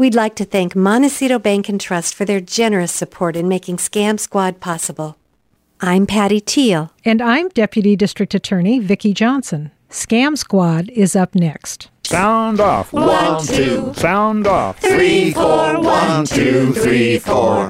We'd like to thank Montecito Bank and Trust for their generous support in making Scam Squad possible. I'm Patty Teal. And I'm Deputy District Attorney Vicki Johnson. Scam Squad is up next. Sound off. One, two. Sound off. Three, four. One, two, three, four.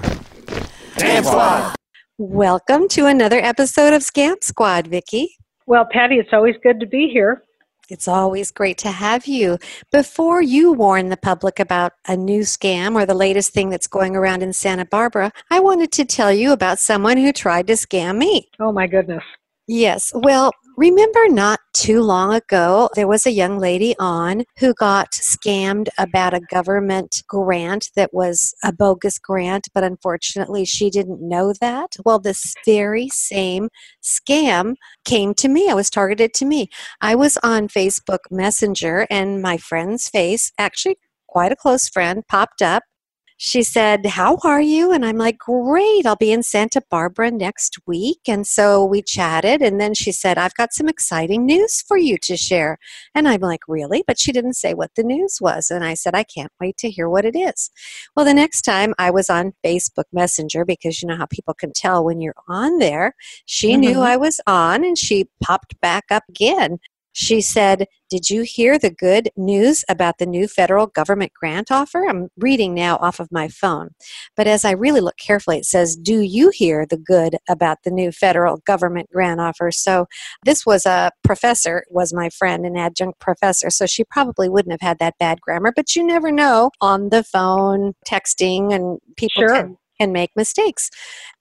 Scam Squad. Welcome to another episode of Scam Squad, Vicki. Well, Patty, it's always good to be here. It's always great to have you. Before you warn the public about a new scam or the latest thing that's going around in Santa Barbara, I wanted to tell you about someone who tried to scam me. Oh, my goodness. Yes. Well, remember not too long ago, there was a young lady on who got scammed about a government grant that was a bogus grant, but unfortunately she didn't know that. Well, this very same scam came to me. I was targeted to me. I was on Facebook Messenger and my friend's face, actually quite a close friend, popped up she said, How are you? And I'm like, Great, I'll be in Santa Barbara next week. And so we chatted, and then she said, I've got some exciting news for you to share. And I'm like, Really? But she didn't say what the news was. And I said, I can't wait to hear what it is. Well, the next time I was on Facebook Messenger, because you know how people can tell when you're on there, she mm-hmm. knew I was on and she popped back up again. She said, Did you hear the good news about the new federal government grant offer? I'm reading now off of my phone. But as I really look carefully, it says, Do you hear the good about the new federal government grant offer? So this was a professor, was my friend, an adjunct professor. So she probably wouldn't have had that bad grammar, but you never know on the phone, texting, and people sure. can, can make mistakes.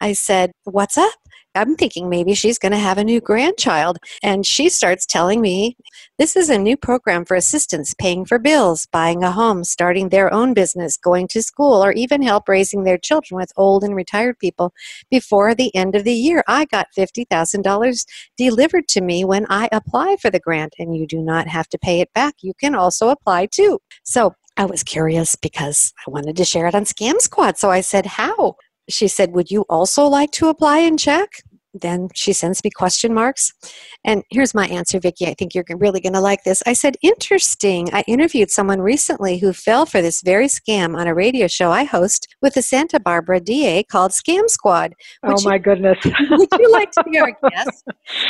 I said, What's up? I'm thinking maybe she's going to have a new grandchild. And she starts telling me this is a new program for assistance, paying for bills, buying a home, starting their own business, going to school, or even help raising their children with old and retired people before the end of the year. I got $50,000 delivered to me when I apply for the grant, and you do not have to pay it back. You can also apply too. So I was curious because I wanted to share it on Scam Squad. So I said, How? she said, Would you also like to apply and check? Then she sends me question marks. And here's my answer, Vicki. I think you're really going to like this. I said, Interesting. I interviewed someone recently who fell for this very scam on a radio show I host with the Santa Barbara DA called Scam Squad. Oh, my you, goodness. would you like to be our guest?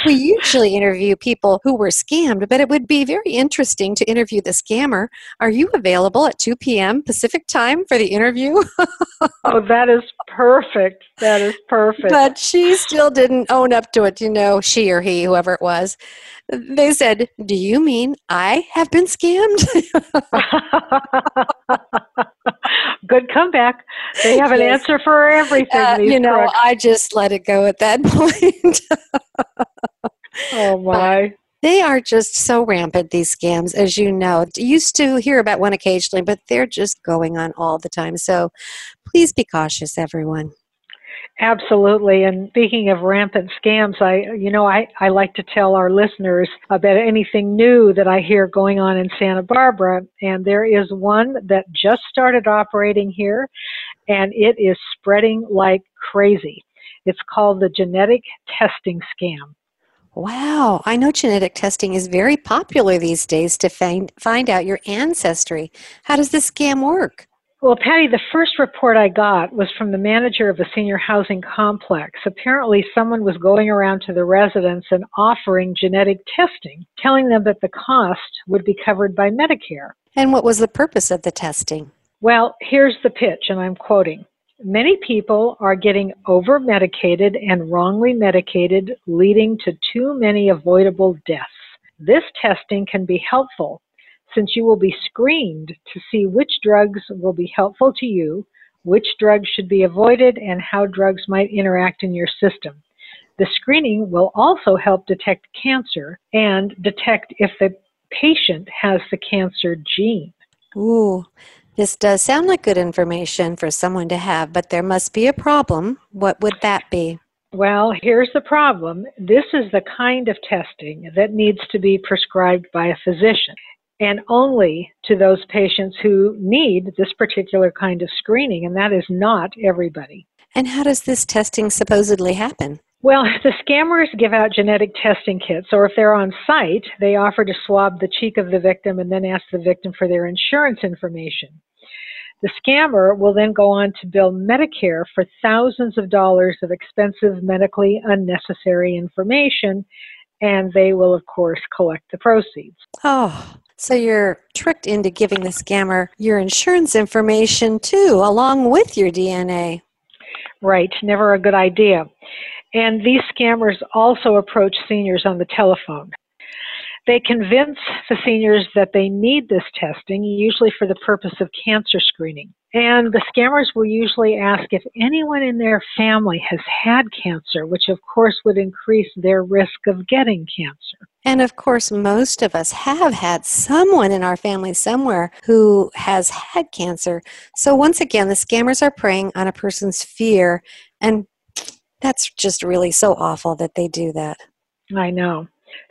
We usually interview people who were scammed, but it would be very interesting to interview the scammer. Are you available at 2 p.m. Pacific time for the interview? oh, that is perfect. That is perfect. But she still did didn't own up to it, you know, she or he, whoever it was. They said, Do you mean I have been scammed? Good comeback. They have an yes. answer for everything. Uh, you know, crooks. I just let it go at that point. oh, my. But they are just so rampant, these scams, as you know. used to hear about one occasionally, but they're just going on all the time. So please be cautious, everyone. Absolutely. And speaking of rampant scams, I, you know, I, I like to tell our listeners about anything new that I hear going on in Santa Barbara. And there is one that just started operating here and it is spreading like crazy. It's called the genetic testing scam. Wow, I know genetic testing is very popular these days to find find out your ancestry. How does this scam work? Well, Patty, the first report I got was from the manager of a senior housing complex. Apparently, someone was going around to the residents and offering genetic testing, telling them that the cost would be covered by Medicare. And what was the purpose of the testing? Well, here's the pitch, and I'm quoting. Many people are getting over medicated and wrongly medicated, leading to too many avoidable deaths. This testing can be helpful since you will be screened to see which drugs will be helpful to you, which drugs should be avoided, and how drugs might interact in your system. The screening will also help detect cancer and detect if the patient has the cancer gene. Ooh, this does sound like good information for someone to have, but there must be a problem. What would that be? Well, here's the problem. This is the kind of testing that needs to be prescribed by a physician and only to those patients who need this particular kind of screening, and that is not everybody. And how does this testing supposedly happen? Well, the scammers give out genetic testing kits, or if they're on site, they offer to swab the cheek of the victim and then ask the victim for their insurance information. The scammer will then go on to bill Medicare for thousands of dollars of expensive medically unnecessary information, and they will, of course, collect the proceeds. Oh, so you're tricked into giving the scammer your insurance information too, along with your DNA. Right, never a good idea. And these scammers also approach seniors on the telephone. They convince the seniors that they need this testing, usually for the purpose of cancer screening. And the scammers will usually ask if anyone in their family has had cancer, which of course would increase their risk of getting cancer. And of course, most of us have had someone in our family somewhere who has had cancer. So, once again, the scammers are preying on a person's fear, and that's just really so awful that they do that. I know.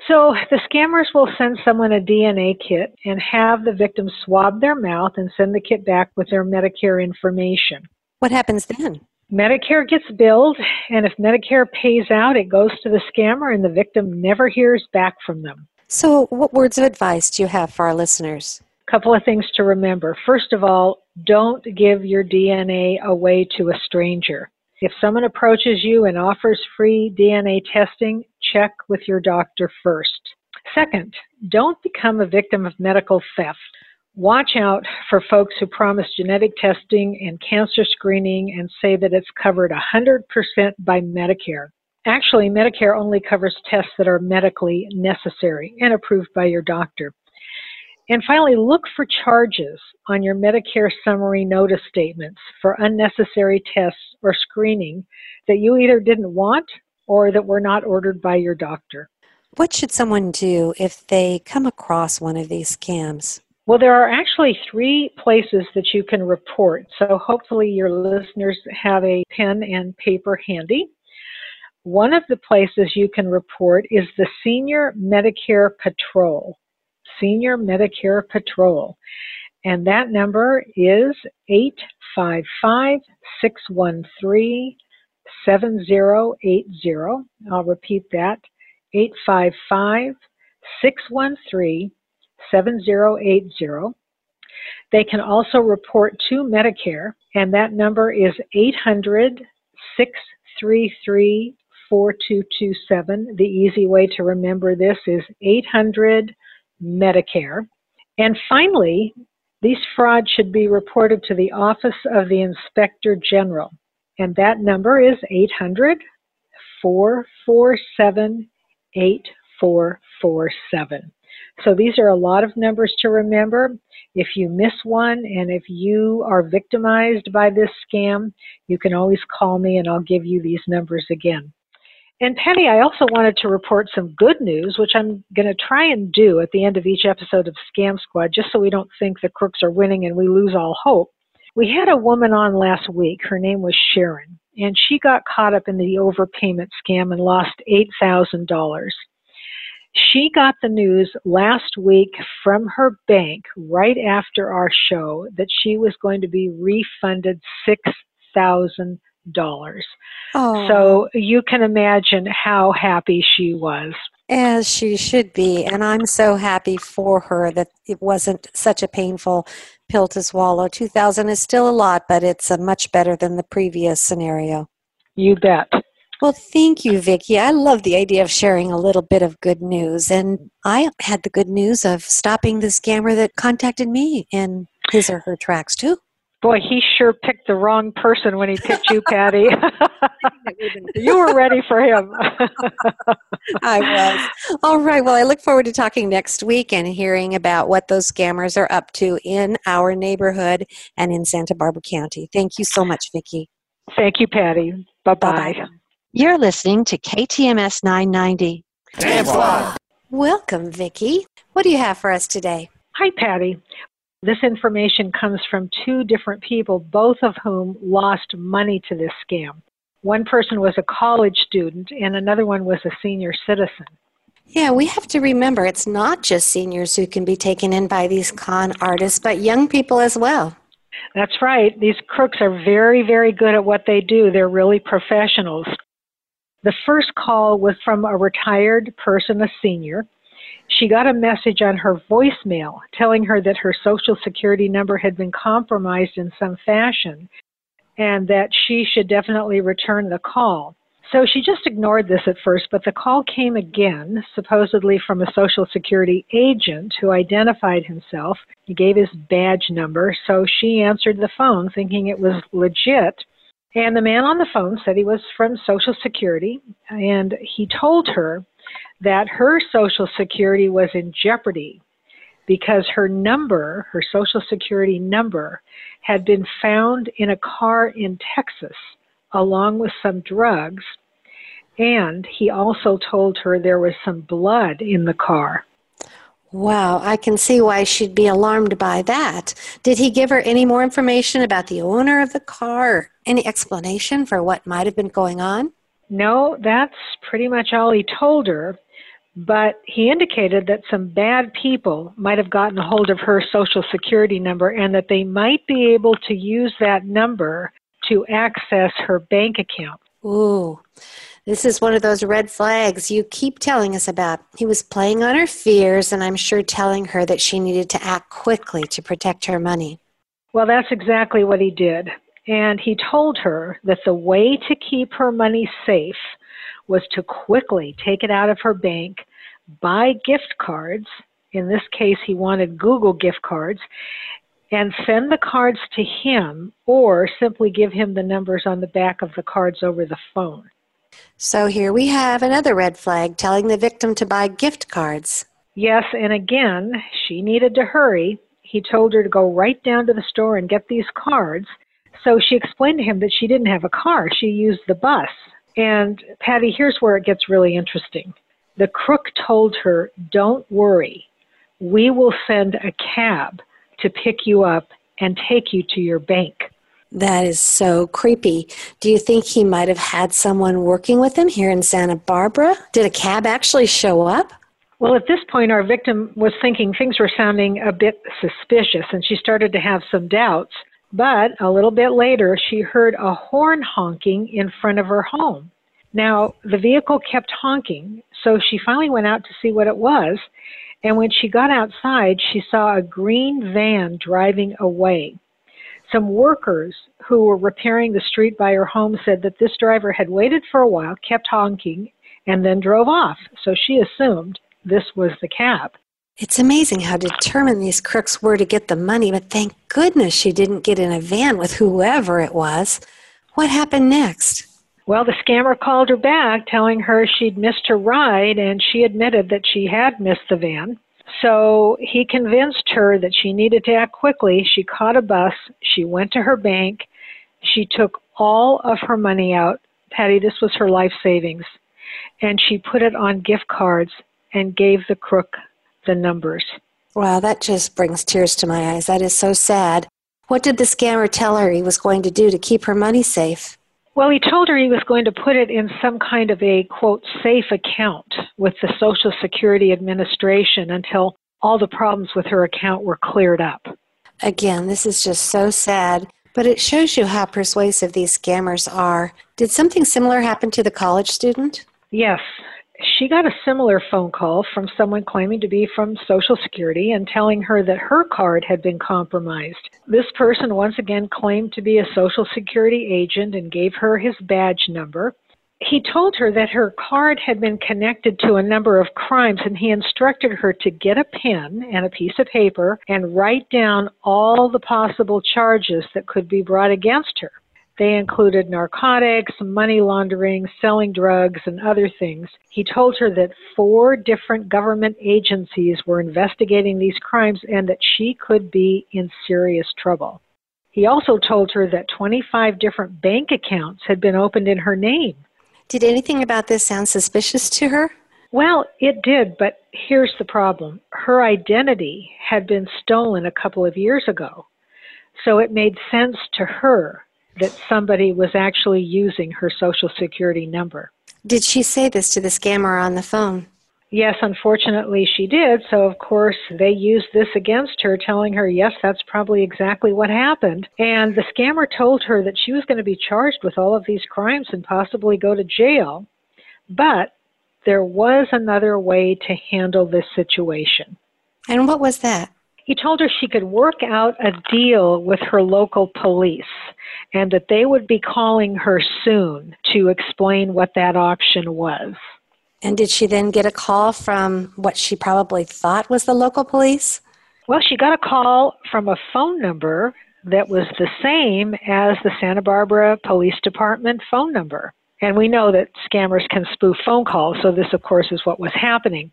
So the scammers will send someone a DNA kit and have the victim swab their mouth and send the kit back with their Medicare information. What happens then? Medicare gets billed, and if Medicare pays out, it goes to the scammer, and the victim never hears back from them. So, what words of advice do you have for our listeners? A couple of things to remember. First of all, don't give your DNA away to a stranger. If someone approaches you and offers free DNA testing, check with your doctor first. Second, don't become a victim of medical theft. Watch out for folks who promise genetic testing and cancer screening and say that it's covered 100% by Medicare. Actually, Medicare only covers tests that are medically necessary and approved by your doctor. And finally, look for charges on your Medicare summary notice statements for unnecessary tests or screening that you either didn't want or that were not ordered by your doctor. What should someone do if they come across one of these scams? Well, there are actually three places that you can report. So hopefully your listeners have a pen and paper handy. One of the places you can report is the Senior Medicare Patrol. Senior Medicare Patrol. And that number is 855 613 7080. I'll repeat that 855 613 7080. They can also report to Medicare, and that number is 800 633 4227. The easy way to remember this is 800 Medicare. And finally, these frauds should be reported to the Office of the Inspector General. And that number is 800 447 8447. So these are a lot of numbers to remember. If you miss one and if you are victimized by this scam, you can always call me and I'll give you these numbers again. And Penny, I also wanted to report some good news, which I'm going to try and do at the end of each episode of Scam Squad, just so we don't think the crooks are winning and we lose all hope. We had a woman on last week. Her name was Sharon, and she got caught up in the overpayment scam and lost $8,000. She got the news last week from her bank right after our show that she was going to be refunded $6,000. Oh. So you can imagine how happy she was. As she should be. And I'm so happy for her that it wasn't such a painful pill to swallow. 2000 is still a lot, but it's a much better than the previous scenario. You bet. Well, thank you, Vicki. I love the idea of sharing a little bit of good news. And I had the good news of stopping the scammer that contacted me in his or her tracks, too. Boy, he sure picked the wrong person when he picked you, Patty. you were ready for him. I was. All right. Well, I look forward to talking next week and hearing about what those scammers are up to in our neighborhood and in Santa Barbara County. Thank you so much, Vicki. Thank you, Patty. Bye bye. You're listening to KTMS 990. Damn Welcome, Vicki. What do you have for us today? Hi, Patty. This information comes from two different people, both of whom lost money to this scam. One person was a college student, and another one was a senior citizen. Yeah, we have to remember it's not just seniors who can be taken in by these con artists, but young people as well. That's right. These crooks are very, very good at what they do. They're really professionals. The first call was from a retired person, a senior, She got a message on her voicemail telling her that her social security number had been compromised in some fashion and that she should definitely return the call. So she just ignored this at first, but the call came again, supposedly from a Social Security agent who identified himself. He gave his badge number, so she answered the phone thinking it was legit. And the man on the phone said he was from Social Security, and he told her that her Social Security was in jeopardy because her number, her Social Security number, had been found in a car in Texas along with some drugs. And he also told her there was some blood in the car. Wow, I can see why she'd be alarmed by that. Did he give her any more information about the owner of the car? Any explanation for what might have been going on? No, that's pretty much all he told her. But he indicated that some bad people might have gotten a hold of her social security number and that they might be able to use that number to access her bank account. Ooh, this is one of those red flags you keep telling us about. He was playing on her fears, and I'm sure telling her that she needed to act quickly to protect her money. Well, that's exactly what he did. And he told her that the way to keep her money safe was to quickly take it out of her bank, buy gift cards. In this case, he wanted Google gift cards and send the cards to him or simply give him the numbers on the back of the cards over the phone. So here we have another red flag telling the victim to buy gift cards. Yes, and again, she needed to hurry. He told her to go right down to the store and get these cards. So she explained to him that she didn't have a car, she used the bus. And Patty, here's where it gets really interesting. The crook told her, Don't worry, we will send a cab to pick you up and take you to your bank. That is so creepy. Do you think he might have had someone working with him here in Santa Barbara? Did a cab actually show up? Well, at this point, our victim was thinking things were sounding a bit suspicious, and she started to have some doubts. But a little bit later, she heard a horn honking in front of her home. Now, the vehicle kept honking, so she finally went out to see what it was. And when she got outside, she saw a green van driving away. Some workers who were repairing the street by her home said that this driver had waited for a while, kept honking, and then drove off. So she assumed this was the cab. It's amazing how determined these crooks were to get the money, but thank goodness she didn't get in a van with whoever it was. What happened next? Well, the scammer called her back telling her she'd missed her ride, and she admitted that she had missed the van. So he convinced her that she needed to act quickly. She caught a bus. She went to her bank. She took all of her money out. Patty, this was her life savings. And she put it on gift cards and gave the crook the numbers. Wow, that just brings tears to my eyes. That is so sad. What did the scammer tell her he was going to do to keep her money safe? Well, he told her he was going to put it in some kind of a, quote, safe account with the Social Security Administration until all the problems with her account were cleared up. Again, this is just so sad, but it shows you how persuasive these scammers are. Did something similar happen to the college student? Yes, she got a similar phone call from someone claiming to be from Social Security and telling her that her card had been compromised. This person once again claimed to be a Social Security agent and gave her his badge number. He told her that her card had been connected to a number of crimes and he instructed her to get a pen and a piece of paper and write down all the possible charges that could be brought against her. They included narcotics, money laundering, selling drugs, and other things. He told her that four different government agencies were investigating these crimes and that she could be in serious trouble. He also told her that 25 different bank accounts had been opened in her name. Did anything about this sound suspicious to her? Well, it did, but here's the problem. Her identity had been stolen a couple of years ago. So it made sense to her that somebody was actually using her social security number. Did she say this to the scammer on the phone? Yes, unfortunately she did. So, of course, they used this against her, telling her, yes, that's probably exactly what happened. And the scammer told her that she was going to be charged with all of these crimes and possibly go to jail. But there was another way to handle this situation. And what was that? He told her she could work out a deal with her local police and that they would be calling her soon to explain what that option was. And did she then get a call from what she probably thought was the local police? Well, she got a call from a phone number that was the same as the Santa Barbara Police Department phone number. And we know that scammers can spoof phone calls, so this, of course, is what was happening.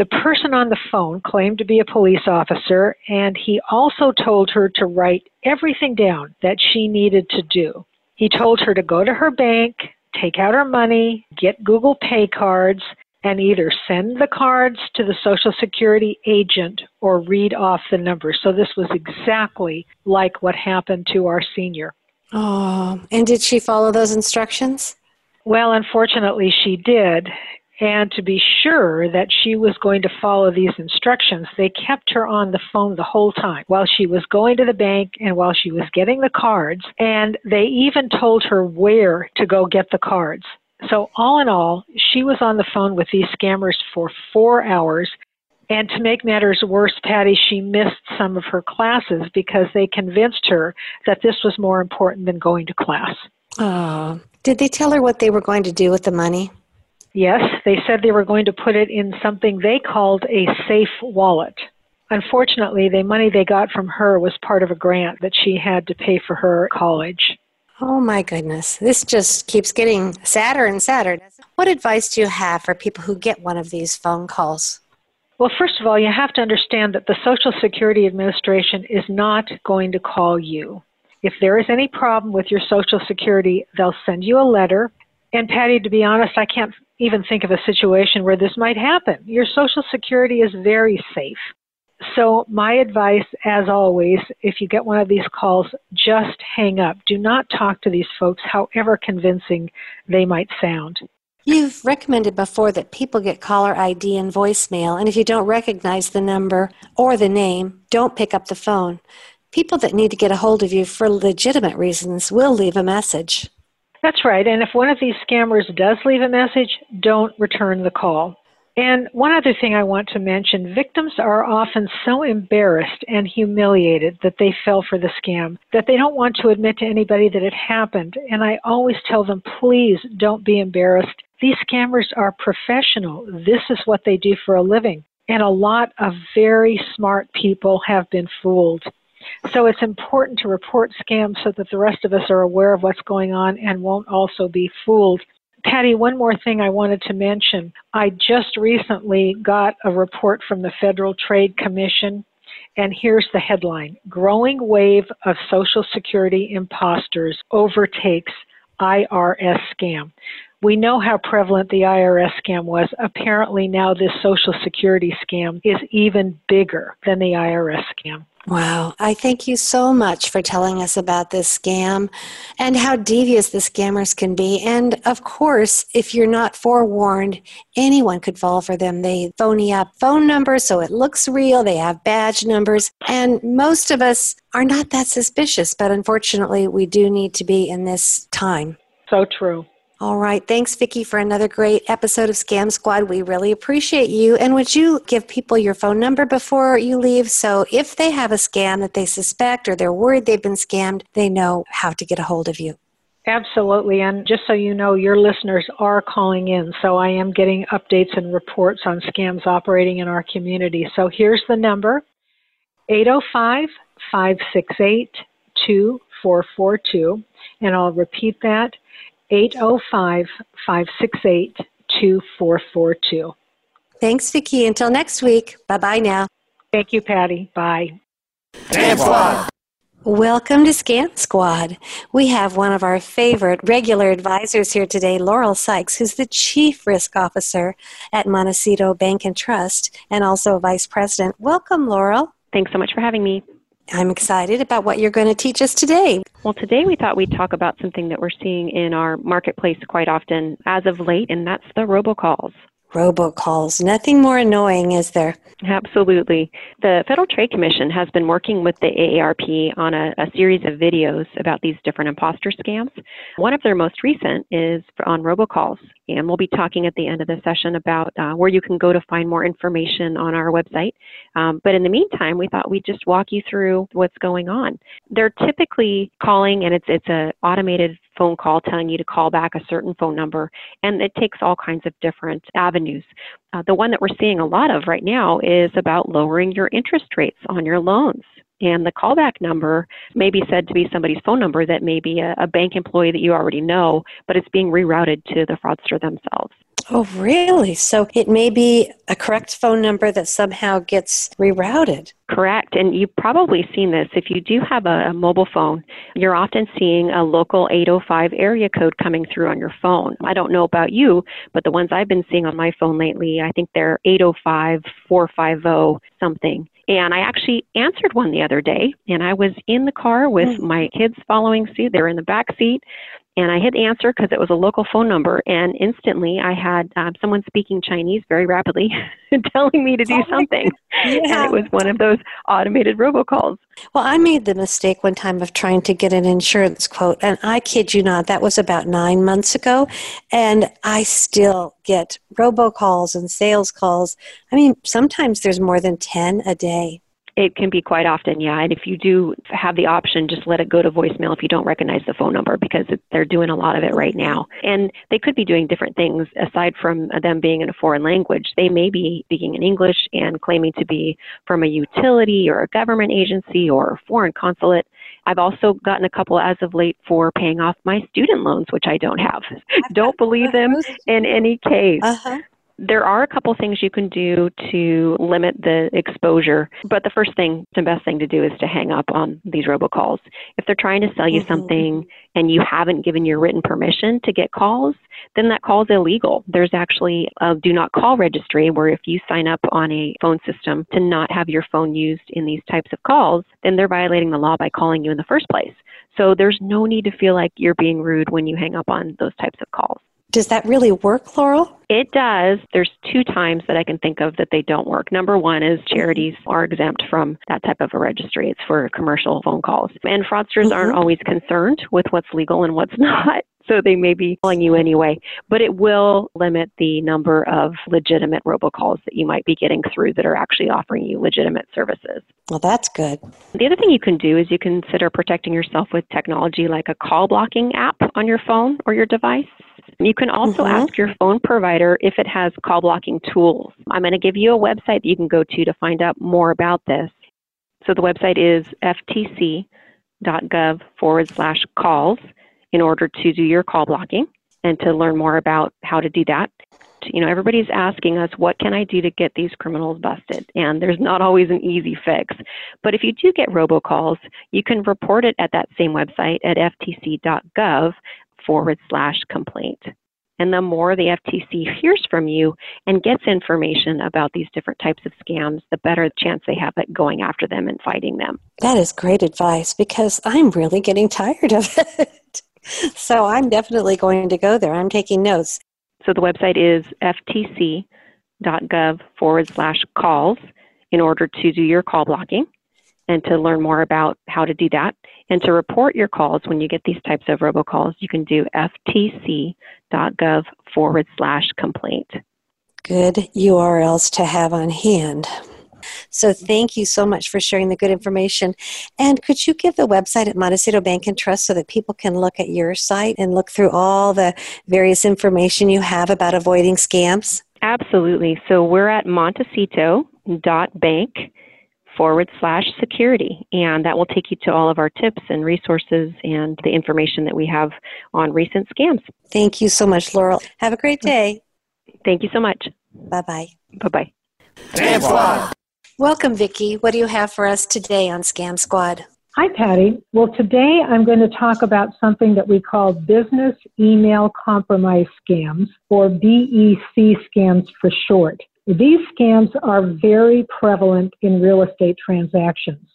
The person on the phone claimed to be a police officer, and he also told her to write everything down that she needed to do. He told her to go to her bank, take out her money, get Google Pay cards, and either send the cards to the Social Security agent or read off the numbers. So this was exactly like what happened to our senior. Oh, and did she follow those instructions? Well, unfortunately, she did. And to be sure that she was going to follow these instructions, they kept her on the phone the whole time while she was going to the bank and while she was getting the cards. And they even told her where to go get the cards. So, all in all, she was on the phone with these scammers for four hours. And to make matters worse, Patty, she missed some of her classes because they convinced her that this was more important than going to class. Oh, did they tell her what they were going to do with the money? Yes, they said they were going to put it in something they called a safe wallet. Unfortunately, the money they got from her was part of a grant that she had to pay for her college. Oh my goodness. This just keeps getting sadder and sadder. What advice do you have for people who get one of these phone calls? Well, first of all, you have to understand that the Social Security Administration is not going to call you. If there is any problem with your Social Security, they'll send you a letter. And Patty, to be honest, I can't even think of a situation where this might happen. Your Social Security is very safe. So, my advice, as always, if you get one of these calls, just hang up. Do not talk to these folks, however convincing they might sound. You've recommended before that people get caller ID and voicemail, and if you don't recognize the number or the name, don't pick up the phone. People that need to get a hold of you for legitimate reasons will leave a message. That's right. And if one of these scammers does leave a message, don't return the call. And one other thing I want to mention victims are often so embarrassed and humiliated that they fell for the scam that they don't want to admit to anybody that it happened. And I always tell them, please don't be embarrassed. These scammers are professional. This is what they do for a living. And a lot of very smart people have been fooled. So it's important to report scams so that the rest of us are aware of what's going on and won't also be fooled. Patty, one more thing I wanted to mention. I just recently got a report from the Federal Trade Commission, and here's the headline Growing Wave of Social Security Imposters Overtakes IRS Scam. We know how prevalent the IRS scam was. Apparently, now this Social Security scam is even bigger than the IRS scam. Wow. I thank you so much for telling us about this scam and how devious the scammers can be. And of course, if you're not forewarned, anyone could fall for them. They phony up phone numbers so it looks real, they have badge numbers, and most of us are not that suspicious, but unfortunately, we do need to be in this time. So true. All right. Thanks, Vicki, for another great episode of Scam Squad. We really appreciate you. And would you give people your phone number before you leave so if they have a scam that they suspect or they're worried they've been scammed, they know how to get a hold of you? Absolutely. And just so you know, your listeners are calling in. So I am getting updates and reports on scams operating in our community. So here's the number 805 568 2442. And I'll repeat that 805 568 2442. Thanks, Vicki. Until next week. Bye bye now. Thank you, Patty. Bye. Scam Squad. Welcome to Scam Squad. We have one of our favorite regular advisors here today, Laurel Sykes, who's the Chief Risk Officer at Montecito Bank and Trust and also Vice President. Welcome, Laurel. Thanks so much for having me. I'm excited about what you're going to teach us today. Well, today we thought we'd talk about something that we're seeing in our marketplace quite often as of late, and that's the robocalls. Robocalls. Nothing more annoying, is there? Absolutely. The Federal Trade Commission has been working with the AARP on a, a, series of videos about these different imposter scams. One of their most recent is on robocalls, and we'll be talking at the end of the session about uh, where you can go to find more information on our website. Um, but in the meantime, we thought we'd just walk you through what's going on. They're typically calling, and it's it's an automated phone call telling you to call back a certain phone number, and it takes all kinds of different avenues. Uh, the one that we're seeing a lot of right now is about lowering your interest rates on your loans. And the callback number may be said to be somebody's phone number that may be a, a bank employee that you already know, but it's being rerouted to the fraudster themselves. Oh, really? So it may be a correct phone number that somehow gets rerouted. Correct. And you've probably seen this. If you do have a, a, mobile phone, you're often seeing a local 805 area code coming through on your phone. I don't know about you, but the ones I've been seeing on my phone lately, I think they're 805 450 something. And I actually answered one the other day, and I was in the car with mm. my kids following suit. They were in the back seat, and I hit answer because it was a local phone number, and instantly I had um, someone speaking Chinese very rapidly telling me to do oh something. Yeah. And it was one of those automated robocalls. Well, I made the mistake one time of trying to get an insurance quote, and I kid you not, that was about nine months ago, and I still get robocalls and sales calls. I mean, sometimes there's more than 10 a day. It can be quite often, yeah. And if you do have the option, just let it go to voicemail if you don't recognize the phone number because it, they're doing a lot of it right now. And they could be doing different things aside from them being in a foreign language. They may be speaking in English and claiming to be from a utility or a government agency or a foreign consulate. I've also gotten a couple as of late for paying off my student loans, which I don't have. don't believe them in any case. Uh-huh. There are a couple things you can do to limit the exposure, but the first thing, the best thing to do is to hang up on these robocalls. If they're trying to sell you mm-hmm. something and you haven't given your written permission to get calls, then that call is illegal. There's actually a do not call registry where if you sign up on a phone system to not have your phone used in these types of calls, then they're violating the law by calling you in the first place. So there's no need to feel like you're being rude when you hang up on those types of calls. Does that really work, Laurel? It does. There's two times that I can think of that they don't work. Number one is charities are exempt from that type of a registry. It's for commercial phone calls. And fraudsters mm-hmm. aren't always concerned with what's legal and what's not. So they may be calling you anyway, but it will limit the number of legitimate robocalls that you might be getting through that are actually offering you legitimate services. Well, that's good. The other thing you can do is you consider protecting yourself with technology like a call blocking app on your phone or your device. You can also mm-hmm. ask your phone provider if it has call blocking tools. I'm going to give you a website that you can go to to find out more about this. So the website is ftc.gov forward slash calls in order to do your call blocking and to learn more about how to do that. You know, everybody's asking us, what can I do to get these criminals busted? And there's not always an easy fix. But if you do get robocalls, you can report it at that same website at ftc.gov forward slash complaint. And the more the FTC hears from you and gets information about these different types of scams, the better chance they have at going after them and fighting them. That is great advice because I'm really getting tired of it. so I'm definitely going to go there. I'm taking notes. So the website is ftc.gov forward slash calls in order to do your call blocking and to learn more about how to do that. And to report your calls when you get these types of robocalls, you can do ftc.gov forward slash complaint. Good URLs to have on hand. So thank you so much for sharing the good information. And could you give the website at Montecito Bank and Trust so that people can look at your site and look through all the various information you have about avoiding scams? Absolutely. So we're at montecito.bank forward slash security. And that will take you to all of our tips and resources and the information that we have on recent scams. Thank you so much, Laurel. Have a great day. Thank you so much. Bye bye. Bye bye. Scam Squad. Welcome, Vicki. What do you have for us today on Scam Squad? Hi, Patty. Well, today I'm going to talk about something that we call business email compromise scams, or BEC scams for short. These scams are very prevalent in real estate transactions.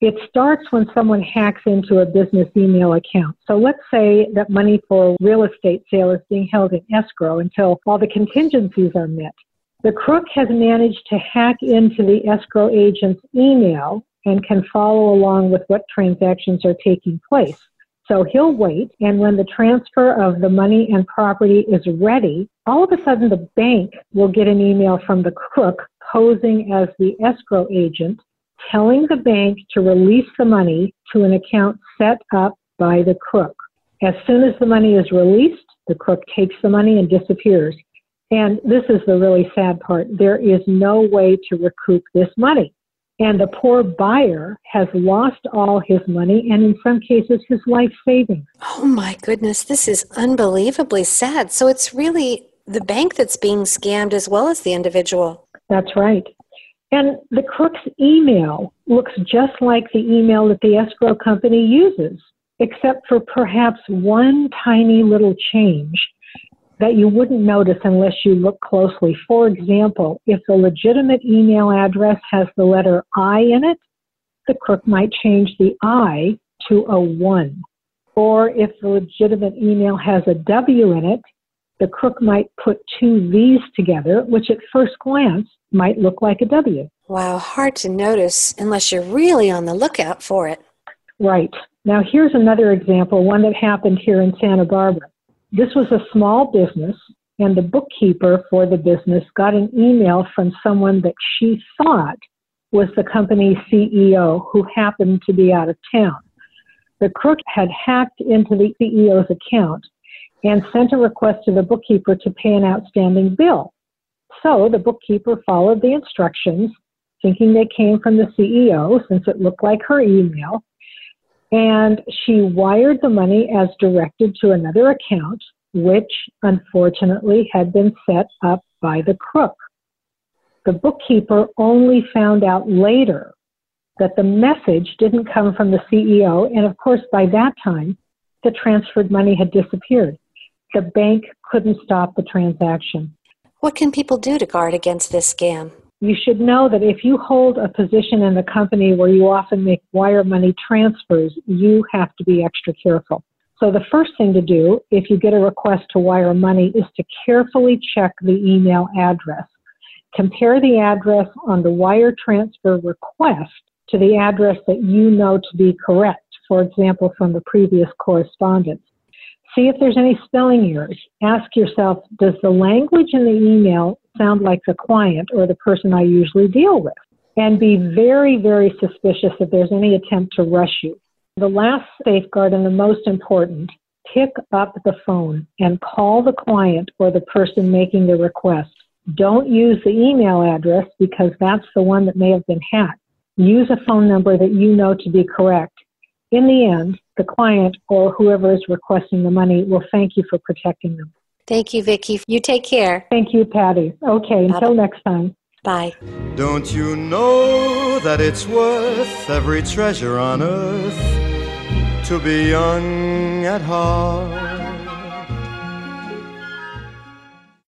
It starts when someone hacks into a business email account. So let's say that money for a real estate sale is being held in escrow until all the contingencies are met. The crook has managed to hack into the escrow agent's email and can follow along with what transactions are taking place. So he'll wait, and when the transfer of the money and property is ready, all of a sudden the bank will get an email from the crook posing as the escrow agent, telling the bank to release the money to an account set up by the crook. As soon as the money is released, the crook takes the money and disappears. And this is the really sad part. There is no way to recoup this money. And the poor buyer has lost all his money and, in some cases, his life savings. Oh my goodness, this is unbelievably sad. So it's really the bank that's being scammed as well as the individual. That's right. And the crook's email looks just like the email that the escrow company uses, except for perhaps one tiny little change that you wouldn't notice unless you look closely. For example, if the legitimate email address has the letter I in it, the crook might change the I to a 1. Or if the legitimate email has a W in it, the crook might put two V's together, which at first glance might look like a W. Wow, hard to notice unless you're really on the lookout for it. Right. Now, here's another example, one that happened here in Santa Barbara. This was a small business, and the bookkeeper for the business got an email from someone that she thought was the company's CEO who happened to be out of town. The crook had hacked into the CEO's account and sent a request to the bookkeeper to pay an outstanding bill. So the bookkeeper followed the instructions, thinking they came from the CEO since it looked like her email, and she wired the money as directed to another account, which unfortunately had been set up by the crook. The bookkeeper only found out later that the message didn't come from the CEO, and of course, by that time, the transferred money had disappeared. The bank couldn't stop the transaction. What can people do to guard against this scam? You should know that if you hold a position in the company where you often make wire money transfers, you have to be extra careful. So the first thing to do if you get a request to wire money is to carefully check the email address. Compare the address on the wire transfer request to the address that you know to be correct, for example, from the previous correspondence. See if there's any spelling errors. Ask yourself, does the language in the email sound like the client or the person I usually deal with? And be very, very suspicious if there's any attempt to rush you. The last safeguard and the most important, pick up the phone and call the client or the person making the request. Don't use the email address because that's the one that may have been hacked. Use a phone number that you know to be correct. In the end, the client or whoever is requesting the money will thank you for protecting them. Thank you, Vicki. You take care. Thank you, Patty. Okay, until Bye. next time. Bye. Don't you know that it's worth every treasure on earth to be young at heart?